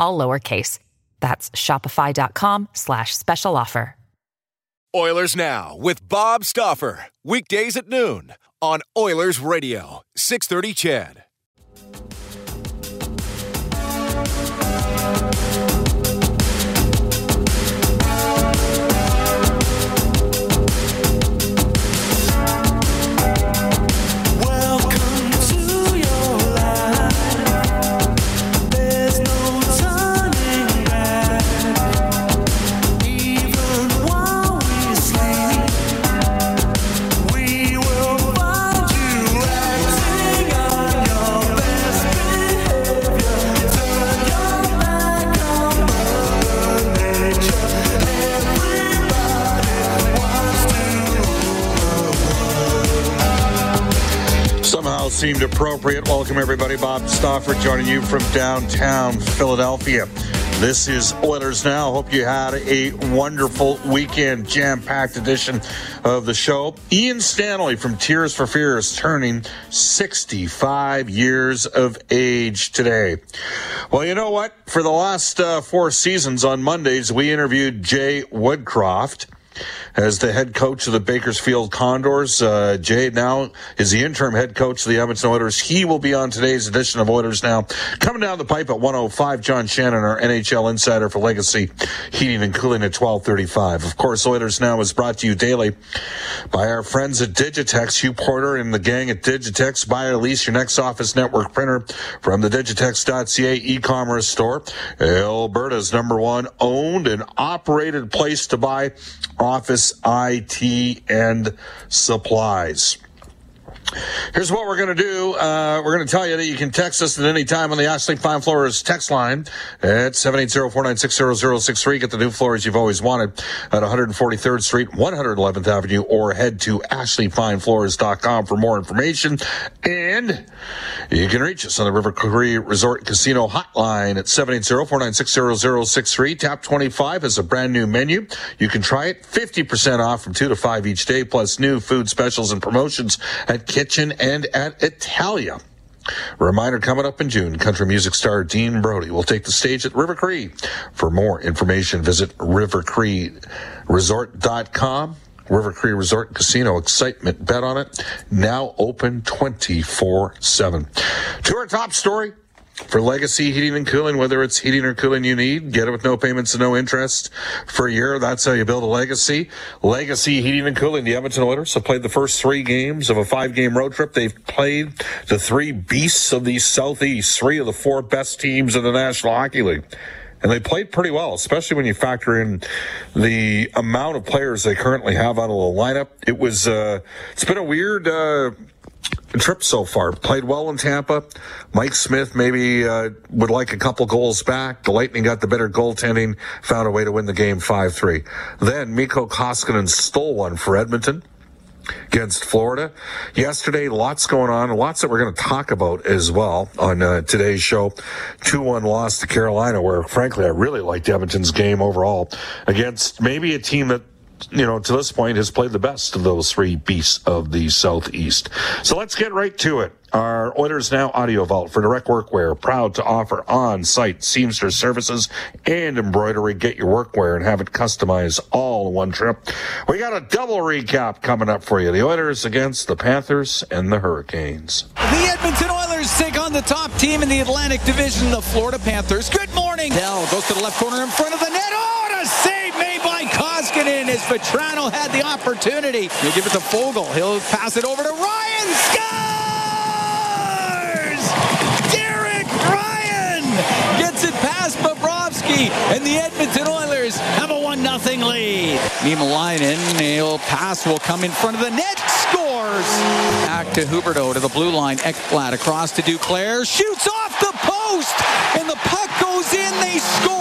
all lowercase. That's shopify.com slash special offer. Oilers Now with Bob Stauffer. Weekdays at noon on Oilers Radio, 630 CHED. Appropriate. Welcome, everybody. Bob Stauffer joining you from downtown Philadelphia. This is Oilers Now. Hope you had a wonderful weekend, jam packed edition of the show. Ian Stanley from Tears for Fears turning 65 years of age today. Well, you know what? For the last uh, four seasons on Mondays, we interviewed Jay Woodcroft as the head coach of the Bakersfield Condors. Uh, Jay now is the interim head coach of the Edmonton Oilers. He will be on today's edition of Oilers Now. Coming down the pipe at 105, John Shannon, our NHL insider for Legacy Heating and Cooling at 1235. Of course, Oilers Now is brought to you daily by our friends at Digitex. Hugh Porter and the gang at Digitex. Buy or lease your next office network printer from the Digitex.ca e-commerce store. Alberta's number one owned and operated place to buy office IT and supplies. Here's what we're going to do. Uh, we're going to tell you that you can text us at any time on the Ashley Fine Floors text line at 780-496-0063. Get the new floors you've always wanted at 143rd Street, 111th Avenue, or head to ashleyfinefloors.com for more information. And you can reach us on the River Cree Resort Casino hotline at 780-496-0063. Tap 25 is a brand new menu. You can try it 50% off from 2 to 5 each day, plus new food specials and promotions at Kitchen and at Italia. Reminder coming up in June, country music star Dean Brody will take the stage at River Cree. For more information, visit rivercreeresort.com. River Cree Resort Casino excitement bet on it. Now open 24 7. To our top story for legacy heating and cooling, whether it's heating or cooling you need, get it with no payments and no interest for a year. That's how you build a legacy. Legacy heating and cooling. The Edmonton Oilers have played the first three games of a five game road trip. They've played the three beasts of the Southeast, three of the four best teams in the National Hockey League. And they played pretty well, especially when you factor in the amount of players they currently have out of the lineup. It was, uh, it's been a weird, uh, trip so far. Played well in Tampa. Mike Smith maybe uh, would like a couple goals back. The Lightning got the better goaltending, found a way to win the game 5-3. Then Mikko Koskinen stole one for Edmonton against Florida. Yesterday, lots going on, lots that we're going to talk about as well on uh, today's show. 2-1 loss to Carolina, where frankly, I really liked Edmonton's game overall against maybe a team that you know, to this point has played the best of those three beasts of the Southeast. So let's get right to it. Our Oilers Now Audio Vault for direct workwear, proud to offer on-site seamstress services and embroidery. Get your workwear and have it customized all in one trip. We got a double recap coming up for you. The Oilers against the Panthers and the Hurricanes. The Edmonton Oilers take on the top team in the Atlantic Division, the Florida Panthers. Good morning. morning. Dell goes to the left corner in front of the net. Oh, and a save made by Koskinen as Vatrano had the opportunity. He'll give it to Foegele. He'll pass it over to Ryan. Scores! Derek Ryan gets it past Bobrovsky, and the Edmonton Oilers have a 1 0 lead. Nima Niemelainen, he'll pass, will come in front of the net, scores! Back to Huberdeau to the blue line. Ekblad across to Duclair, shoots off the post, and the puck goes in, they score!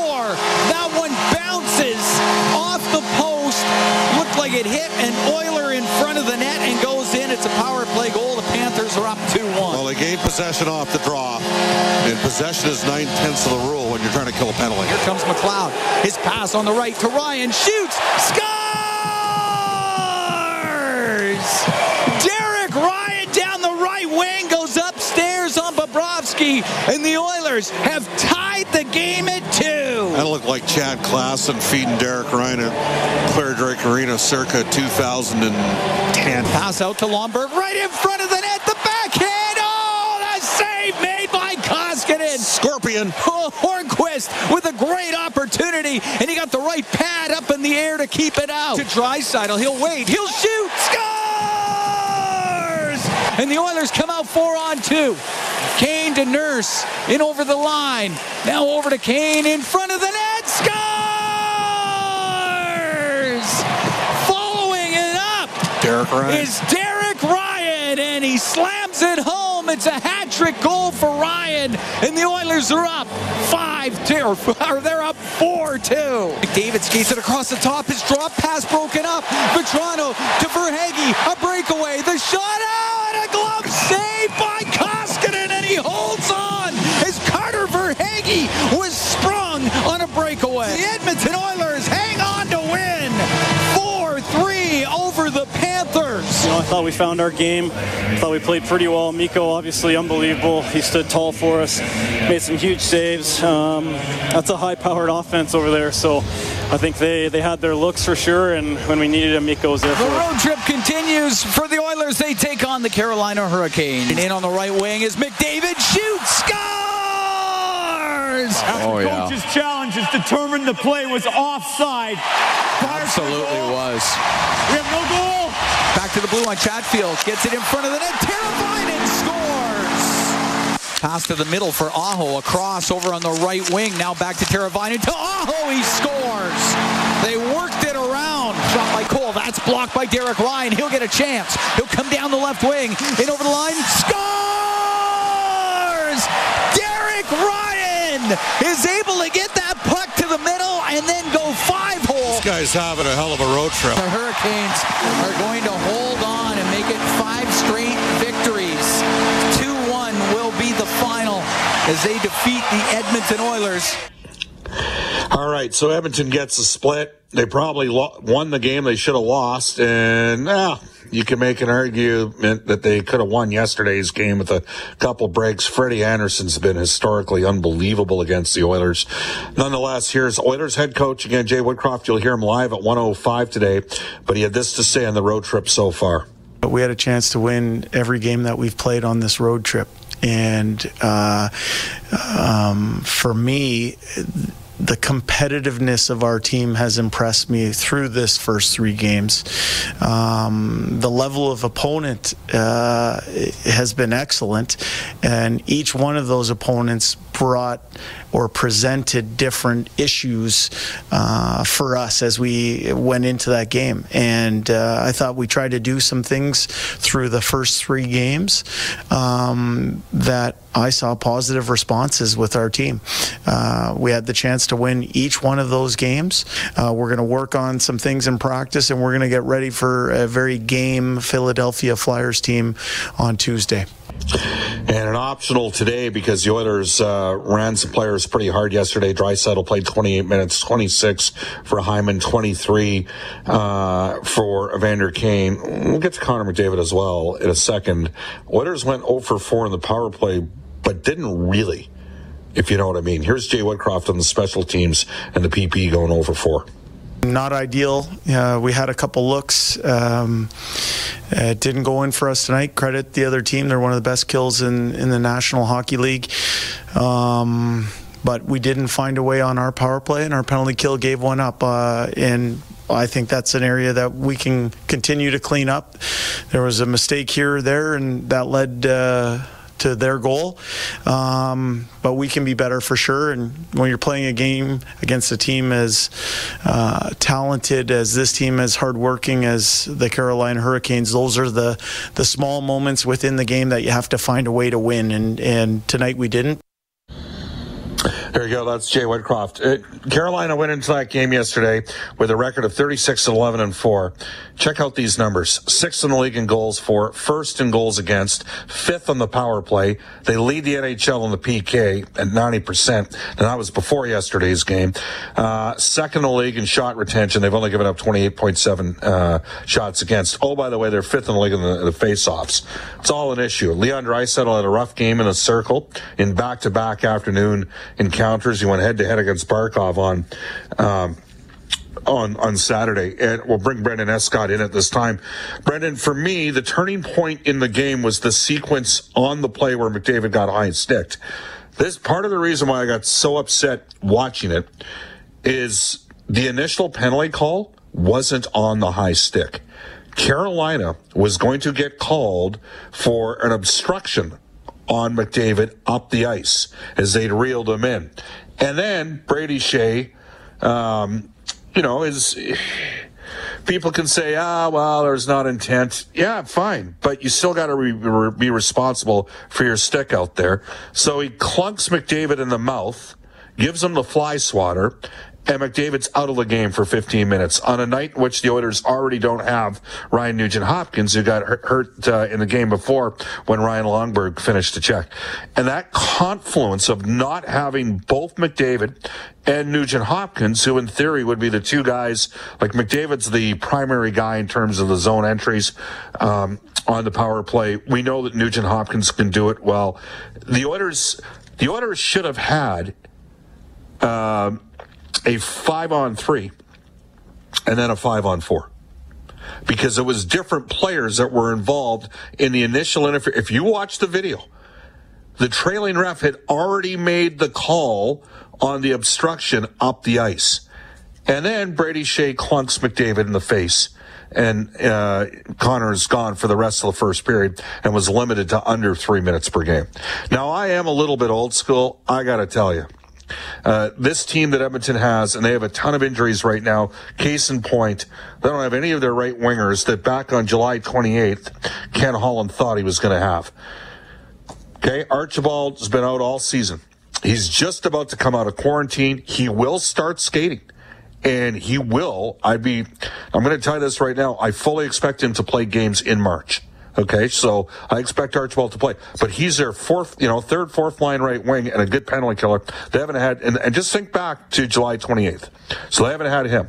Are up 2 1. Well, they gained possession off the draw, and possession is nine tenths of the rule when you're trying to kill a penalty. Here comes McLeod. His pass on the right to Ryan. Shoots. Scores! Derek Ryan down the right wing goes upstairs on Bobrovsky, and the Oilers have tied the game at two. That looked like Chad Klassen feeding Derek Ryan at Clare Drake Arena circa 2010. Pass out to Lomberg right in front of the net. Koskinen. Scorpion. Oh, Hornqvist with a great opportunity, and he got the right pad up in the air to keep it out. To Draisaitl, he'll wait, he'll shoot, scores! And the Oilers come out four on two. Kane to Nurse, in over the line. Now over to Kane in front of the net, scores! Following it up Derek Ryan. is Derek Ryan, and he slams it home. It's a hat trick goal for Ryan, and the Oilers are up five two, or, or they're up four two. McDavid skates it across the top. His drop pass broken up. Vatrano to Verhaeghe, a breakaway. The shot out, a glove save by Koskinen, and he holds on as Carter Verhaeghe was sprung on a breakaway. The Edmonton Oilers know, I thought we found our game. I thought we played pretty well. Mikko, obviously, unbelievable. He stood tall for us, made some huge saves. Um, that's a high-powered offense over there. So I think they, they had their looks for sure, and when we needed him, Mikko was there for The us. road trip continues for the Oilers. They take on the Carolina Hurricane. And in on the right wing is McDavid. Shoots, scores! Oh, yeah. Coach's challenge is determined the play was offside. Absolutely was. We have no goal. Back to the blue line. Chatfield gets it in front of the net. Teravainen scores. Pass to the middle for Aho. Across over on the right wing. Now back to Teravainen. To Aho. He scores. They worked it around. Shot by Cole. That's blocked by Derek Ryan. He'll get a chance. He'll come down the left wing. In over the line. Scores! Derek Ryan is able to get that puck to the middle and then go guy's having a hell of a road trip. The Hurricanes are going to hold on and make it five straight victories. 2-1 will be the final as they defeat the Edmonton Oilers. All right, so Edmonton gets a split. They probably lo- won the game they should have lost, and ah, you can make an argument that they could have won yesterday's game with a couple breaks. Freddie Andersen's been historically unbelievable against the Oilers. Nonetheless, here's Oilers head coach again, Jay Woodcroft. You'll hear him live at 105 today, but he had this to say on the road trip so far. We had a chance to win every game that we've played on this road trip. And uh, um, for me, the competitiveness of our team has impressed me through this first three games. Um, the level of opponent uh, has been excellent, and each one of those opponents brought or presented different issues uh, for us as we went into that game. And uh, I thought we tried to do some things through the first three games um, that I saw positive responses with our team. Uh, we had the chance to win each one of those games. Uh, we're going to work on some things in practice, and we're going to get ready for a very game Philadelphia Flyers team on Tuesday. And an optional today because the Oilers uh, ran some players pretty hard yesterday. Draisaitl played 28 minutes, 26 for Hyman, 23 uh, for Evander Kane. We'll get to Connor McDavid as well in a second. Oilers went 0 for 4 in the power play, but didn't really, if you know what I mean. Here's Jay Woodcroft on the special teams and the PP going 0 for 4. Not ideal. Uh, we had a couple looks. Um, it didn't go in for us tonight. Credit the other team. They're one of the best kills in, in the National Hockey League. Um, but we didn't find a way on our power play, and our penalty kill gave one up. Uh, and I think that's an area that we can continue to clean up. There was a mistake here or there, and that led. Uh, to their goal. Um, but we can be better for sure. And when you're playing a game against a team as uh, talented as this team, as hardworking as the Carolina Hurricanes, those are the the small moments within the game that you have to find a way to win. And and tonight we didn't. There you go. That's Jay Woodcroft. Uh, Carolina went into that game yesterday with a record of 36 and 11 and 4. Check out these numbers. Sixth in the league in goals for, first in goals against, fifth on the power play. They lead the NHL in the PK at 90%. And that was before yesterday's game. Uh, second in the league in shot retention. They've only given up 28.7 uh, shots against. Oh, by the way, they're fifth in the league in the, the face-offs. It's all an issue. Leon Draisaitl had a rough game in the circle in back-to-back afternoon encounters. He went head-to-head against Barkov on um, on on Saturday, and we'll bring Brendan Escott in at this time. Brendan, for me, the turning point in the game was the sequence on the play where McDavid got high and sticked. This part of the reason why I got so upset watching it is the initial penalty call wasn't on the high stick. Carolina was going to get called for an obstruction on McDavid up the ice as they'd reeled him in. And then Brady Skjei, um, you know, is people can say, ah, well, there's not intent. Yeah, fine. But you still got to re- be responsible for your stick out there. So he clunks McDavid in the mouth, gives him the fly swatter, and McDavid's out of the game for 15 minutes on a night in which the Oilers already don't have Ryan Nugent Hopkins, who got hurt, uh, in the game before when Ryan Lomberg finished the check. And that confluence of not having both McDavid and Nugent Hopkins, who in theory would be the two guys, like McDavid's the primary guy in terms of the zone entries um, on the power play. We know that Nugent Hopkins can do it well. The Oilers, the Oilers should have had. Um, a five on three and then a five on four because it was different players that were involved in the initial interference. If you watch the video, the trailing ref had already made the call on the obstruction up the ice. And then Brady Skjei clunks McDavid in the face. And uh, Connor's gone for the rest of the first period and was limited to under three minutes per game. Now, I am a little bit old school. I got to tell you. Uh, this team that Edmonton has, and they have a ton of injuries right now. Case in point, they don't have any of their right wingers that back on July 28th, Ken Holland thought he was going to have. Okay, Archibald's been out all season. He's just about to come out of quarantine. He will start skating. And he will, I'd be, I'm going to tell you this right now. I fully expect him to play games in March. Okay, so I expect Archibald to play, but he's their fourth, you know, third, fourth line right wing and a good penalty killer. They haven't had, and, and just think back to July 28th. So they haven't had him.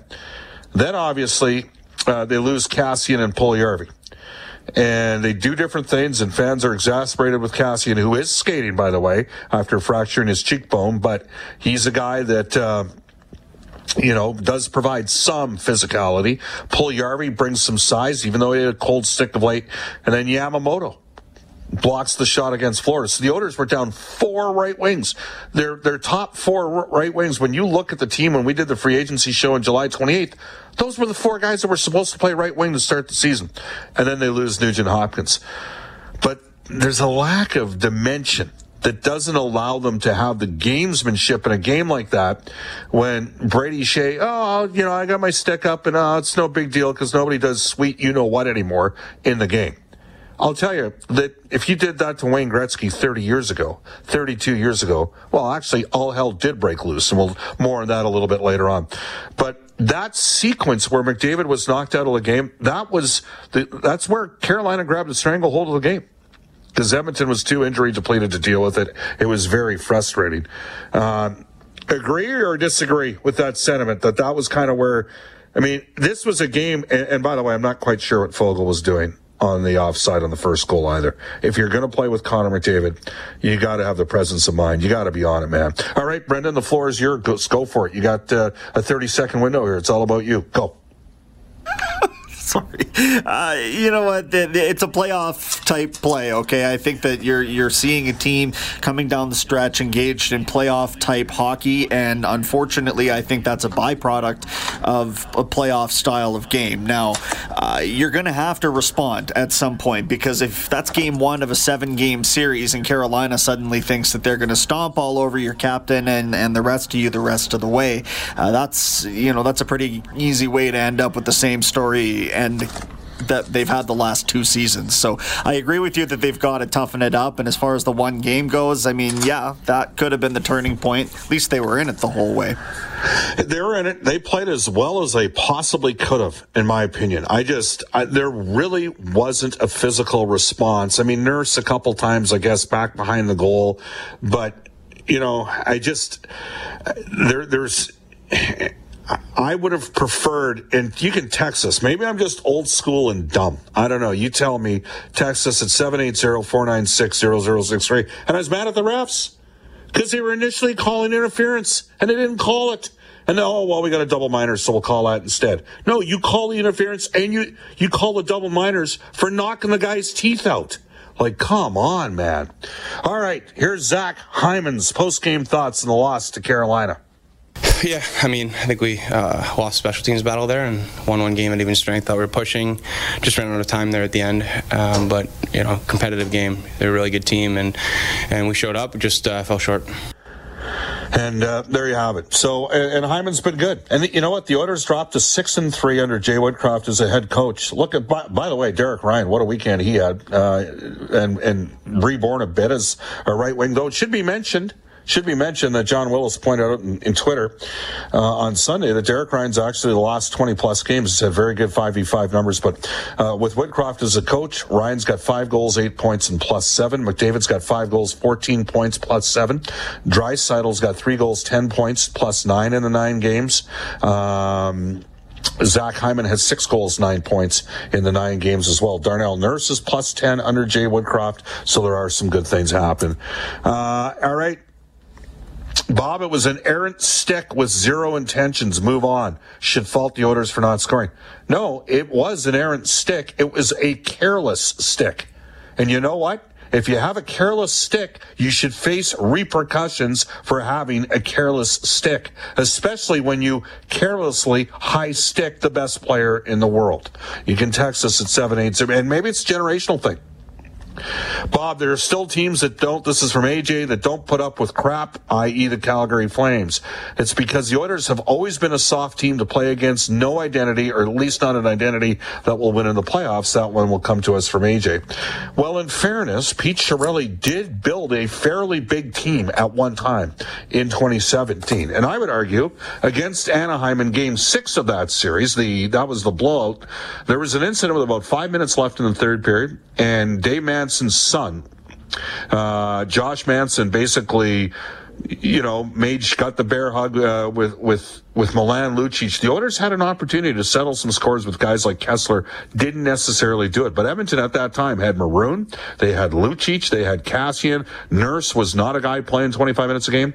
Then obviously, uh, they lose Kassian and Puljujärvi. And they do different things, and fans are exasperated with Kassian, who is skating, by the way, after fracturing his cheekbone. But he's a guy that, uh, you know, does provide some physicality. Puljujärvi brings some size, even though he had a cold stick of late. And then Yamamoto blocks the shot against Florida. So the Oilers were down four right wings. Their their top four right wings. When you look at the team when we did the free agency show on July 28th, those were the four guys that were supposed to play right wing to start the season, and then they lose Nugent Hopkins. But there's a lack of dimension that doesn't allow them to have the gamesmanship in a game like that when Brady Skjei, oh, you know, I got my stick up and oh, it's no big deal because nobody does sweet you know what anymore in the game. I'll tell you that if you did that to Wayne Gretzky 30 years ago, 32 years ago, well, actually, all hell did break loose, and we'll more on that a little bit later on. But that sequence where McDavid was knocked out of the game, that was the, that's where Carolina grabbed a stranglehold of the game because Edmonton was too injury depleted to deal with it. It was very frustrating. Uh, agree or disagree with that sentiment that that was kind of where, I mean, this was a game, and, and by the way, I'm not quite sure what Foegele was doing on the offside on the first goal either. If you're going to play with Connor McDavid, you got to have the presence of mind. You got to be on it, man. All right, Brendan, the floor is yours. Go, go for it. You got uh, a 30 second window here. It's all about you. Go. Sorry. Uh, you know what? It's a playoff type play. Okay, I think that you're you're seeing a team coming down the stretch engaged in playoff type hockey, and unfortunately, I think that's a byproduct of a playoff style of game. Now, uh, you're going to have to respond at some point because if that's game one of a seven game series, and Carolina suddenly thinks that they're going to stomp all over your captain and and the rest of you the rest of the way, uh, that's you know that's a pretty easy way to end up with the same story and that they've had the last two seasons. So I agree with you that they've got to toughen it up. And as far as the one game goes, I mean, yeah, that could have been the turning point. At least they were in it the whole way. They were in it. They played as well as they possibly could have, in my opinion. I just, I, there really wasn't a physical response. I mean, Nurse a couple times, I guess, back behind the goal, but you know, I just there, there's. I would have preferred, and you can text us. Maybe I'm just old school and dumb. I don't know. You tell me. Text us at 780-496-0063. And I was mad at the refs because they were initially calling interference and they didn't call it. And oh well, we got a double minors, so we'll call that instead. No, you call the interference and you you call the double minors for knocking the guy's teeth out. Like, come on, man. All right, here's Zach Hyman's post game thoughts on the loss to Carolina. Yeah, I mean, I think we uh, lost special teams battle there and won one game at even strength. Thought we were pushing, just ran out of time there at the end. Um, but you know, competitive game. They're a really good team, and and we showed up, just uh, fell short. And uh, there you have it. So, and, and Hyman's been good. And you know what? The Oilers dropped to six and three under Jay Woodcroft as a head coach. Look at, by, by the way, Derek Ryan. What a weekend he had, uh, and and reborn a bit as a right wing. Though it should be mentioned should be mentioned that John Willis pointed out in, in Twitter uh, on Sunday that Derek Ryan's actually the last 20 plus games has had very good 5v5 numbers. But uh, with Woodcroft as a coach, Ryan's got five goals, eight points, and plus seven. McDavid's got five goals, 14 points, plus seven. Draisaitl's got three goals, 10 points, plus nine in the nine games. Um, Zach Hyman has six goals, nine points in the nine games as well. Darnell Nurse is plus 10 under Jay Woodcroft, so there are some good things happening. Uh, all right. Bob, it was an errant stick with zero intentions. Move on. Should fault the Oilers for not scoring. No, it was an errant stick. It was a careless stick. And you know what? If you have a careless stick, you should face repercussions for having a careless stick, especially when you carelessly high stick the best player in the world. You can text us at 780, and maybe it's a generational thing. Bob, there are still teams that don't, this is from AJ, that don't put up with crap, i.e. the Calgary Flames. It's because the Oilers have always been a soft team to play against, no identity, or at least not an identity that will win in the playoffs. That one will come to us from AJ. Well, in fairness, Pete Chiarelli did build a fairly big team at one time in 2017. And I would argue against Anaheim in game six of that series, the, that was the blowout. There was an incident with about five minutes left in the third period and Dave Manson's son, uh, Josh Manson, basically, you know, made got the bear hug uh, with with with Milan Lucic. The Oilers had an opportunity to settle some scores with guys like Kesler, didn't necessarily do it. But Edmonton at that time had Maroon, they had Lucic, they had Kassian. Nurse was not a guy playing 25 minutes a game.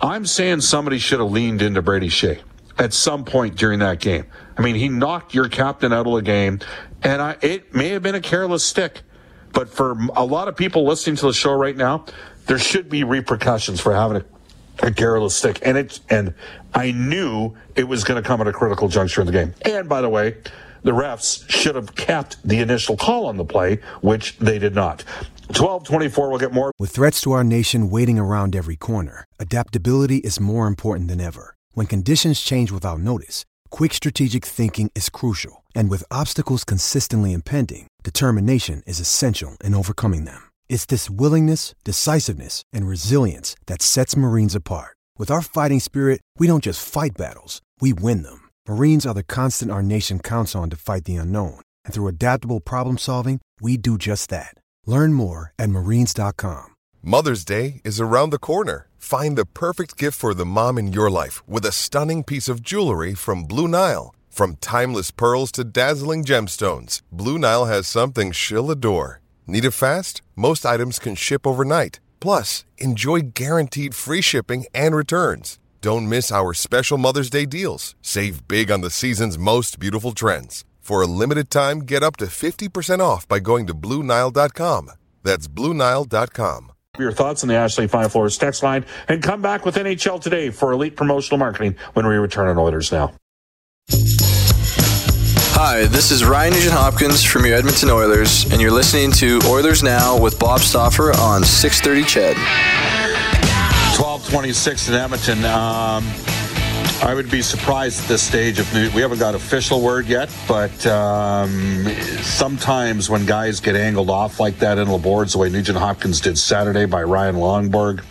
I'm saying somebody should have leaned into Brady Skjei at some point during that game. I mean, he knocked your captain out of the game, and I, it may have been a careless stick, but for a lot of people listening to the show right now, there should be repercussions for having a, a careless stick. And it, and I knew it was going to come at a critical juncture in the game. And by the way, the refs should have kept the initial call on the play, which they did not. 1224, we'll get more. With threats to our nation waiting around every corner, adaptability is more important than ever. When conditions change without notice, quick strategic thinking is crucial. And with obstacles consistently impending, determination is essential in overcoming them. It's this willingness, decisiveness, and resilience that sets Marines apart. With our fighting spirit, we don't just fight battles, we win them. Marines are the constant our nation counts on to fight the unknown. And through adaptable problem solving, we do just that. Learn more at marines.com. Mother's Day is around the corner. Find the perfect gift for the mom in your life with a stunning piece of jewelry from Blue Nile. From timeless pearls to dazzling gemstones, Blue Nile has something she'll adore. Need it fast? Most items can ship overnight. Plus, enjoy guaranteed free shipping and returns. Don't miss our special Mother's Day deals. Save big on the season's most beautiful trends. For a limited time, get up to 50% off by going to BlueNile.com. That's BlueNile.com. Your thoughts on the Ashley Fine Floors text line and come back with NHL today for elite promotional marketing when we return on Oilers Now. Hi, this is Ryan Nugent Hopkins from your Edmonton Oilers, and you're listening to Oilers Now with Bob Stauffer on 630 Ched. 1226 in Edmonton. Um, I would be surprised at this stage if we haven't got official word yet, but um, sometimes when guys get angled off like that in Labourds, the way Nugent Hopkins did Saturday by Ryan Lomberg,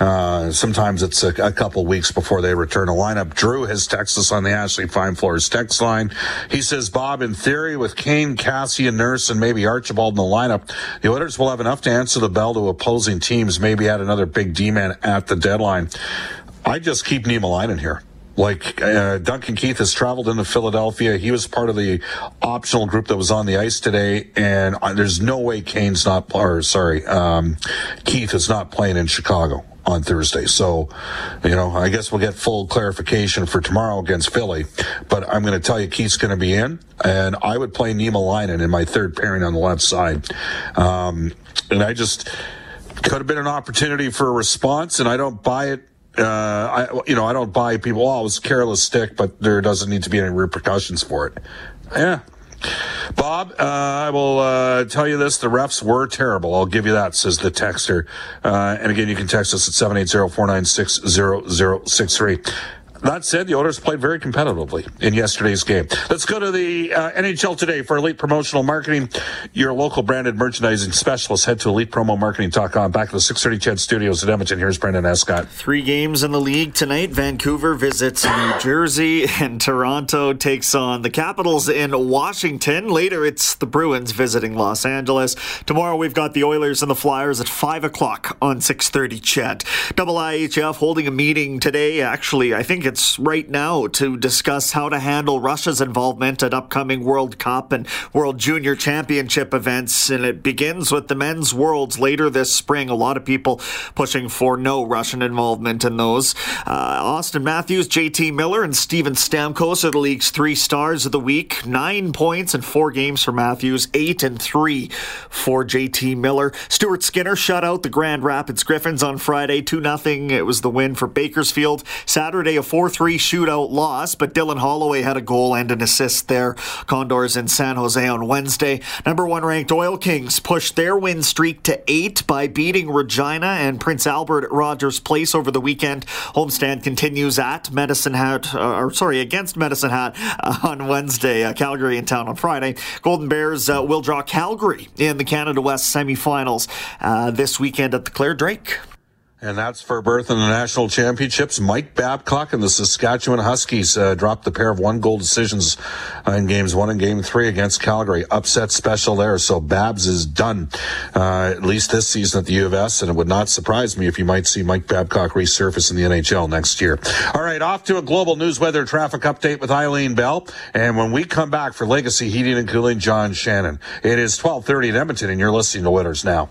uh, sometimes it's a, a, couple weeks before they return a lineup. Drew has texted us on the Ashley Fine Floors text line. He says, Bob, in theory, with Kane, Cassie, and Nurse, and maybe Archibald in the lineup, the Oilers will have enough to answer the bell to opposing teams, maybe add another big D-man at the deadline. I just keep Niemelainen here. Like uh, Duncan Keith has traveled into Philadelphia. He was part of the optional group that was on the ice today, and uh, there's no way Kane's not, or sorry, um, Keith is not playing in Chicago on Thursday. So, you know, I guess we'll get full clarification for tomorrow against Philly. But I'm going to tell you, Keith's going to be in, and I would play Niemelainen in my third pairing on the left side. Um, and I just could have been an opportunity for a response, and I don't buy it uh, I, you know, I don't buy people. Oh, it was careless stick, but there doesn't need to be any repercussions for it. Yeah. Bob, uh, I will uh, tell you this: the refs were terrible. I'll give you that," says the texter. Uh, and again, you can text us at 780-496-0063. That said, the Oilers played very competitively in yesterday's game. Let's go to the uh, NHL today for Elite Promotional Marketing. Your local branded merchandising specialist. Head to ElitePromoMarketing.com. Back to the 630 Ched Studios at Edmonton. Here's Brendan Escott. Three games in the league tonight. Vancouver visits New Jersey, and Toronto takes on the Capitals in Washington. Later, it's the Bruins visiting Los Angeles. Tomorrow, we've got the Oilers and the Flyers at 5 o'clock on 630 Ched. Double IHF holding a meeting today. Actually, I think right now to discuss how to handle Russia's involvement at upcoming World Cup and World Junior Championship events. And it begins with the men's worlds later this spring. A lot of people pushing for no Russian involvement in those. Uh, Auston Matthews, JT Miller, and Steven Stamkos are the league's three stars of the week. Nine points in four games for Matthews, eight and three for JT Miller. Stuart Skinner shut out the Grand Rapids Griffins on Friday, 2 0. It was the win for Bakersfield. Saturday, a 4 3 shootout loss, but Dylan Holloway had a goal and an assist there. Condors in San Jose on Wednesday. Number one ranked Oil Kings pushed their win streak to eight by beating Regina and Prince Albert at Rogers Place over the weekend. Homestand continues at Medicine Hat, uh, or sorry, against Medicine Hat uh, on Wednesday. Uh, Calgary in town on Friday. Golden Bears uh, will draw Calgary in the Canada West semifinals uh, this weekend at the Clare Drake. And that's for berth in the national championships. Mike Babcock and the Saskatchewan Huskies uh, dropped the pair of one goal decisions uh, in games one and game three against Calgary. Upset special there. So Babs is done, uh, at least this season at the U of S. And it would not surprise me if you might see Mike Babcock resurface in the NHL next year. All right, off to a global news weather traffic update with Eileen Bell. And when we come back for Legacy Heating and Cooling, John Shannon. It is 1230 in Edmonton and you're listening to Winners Now.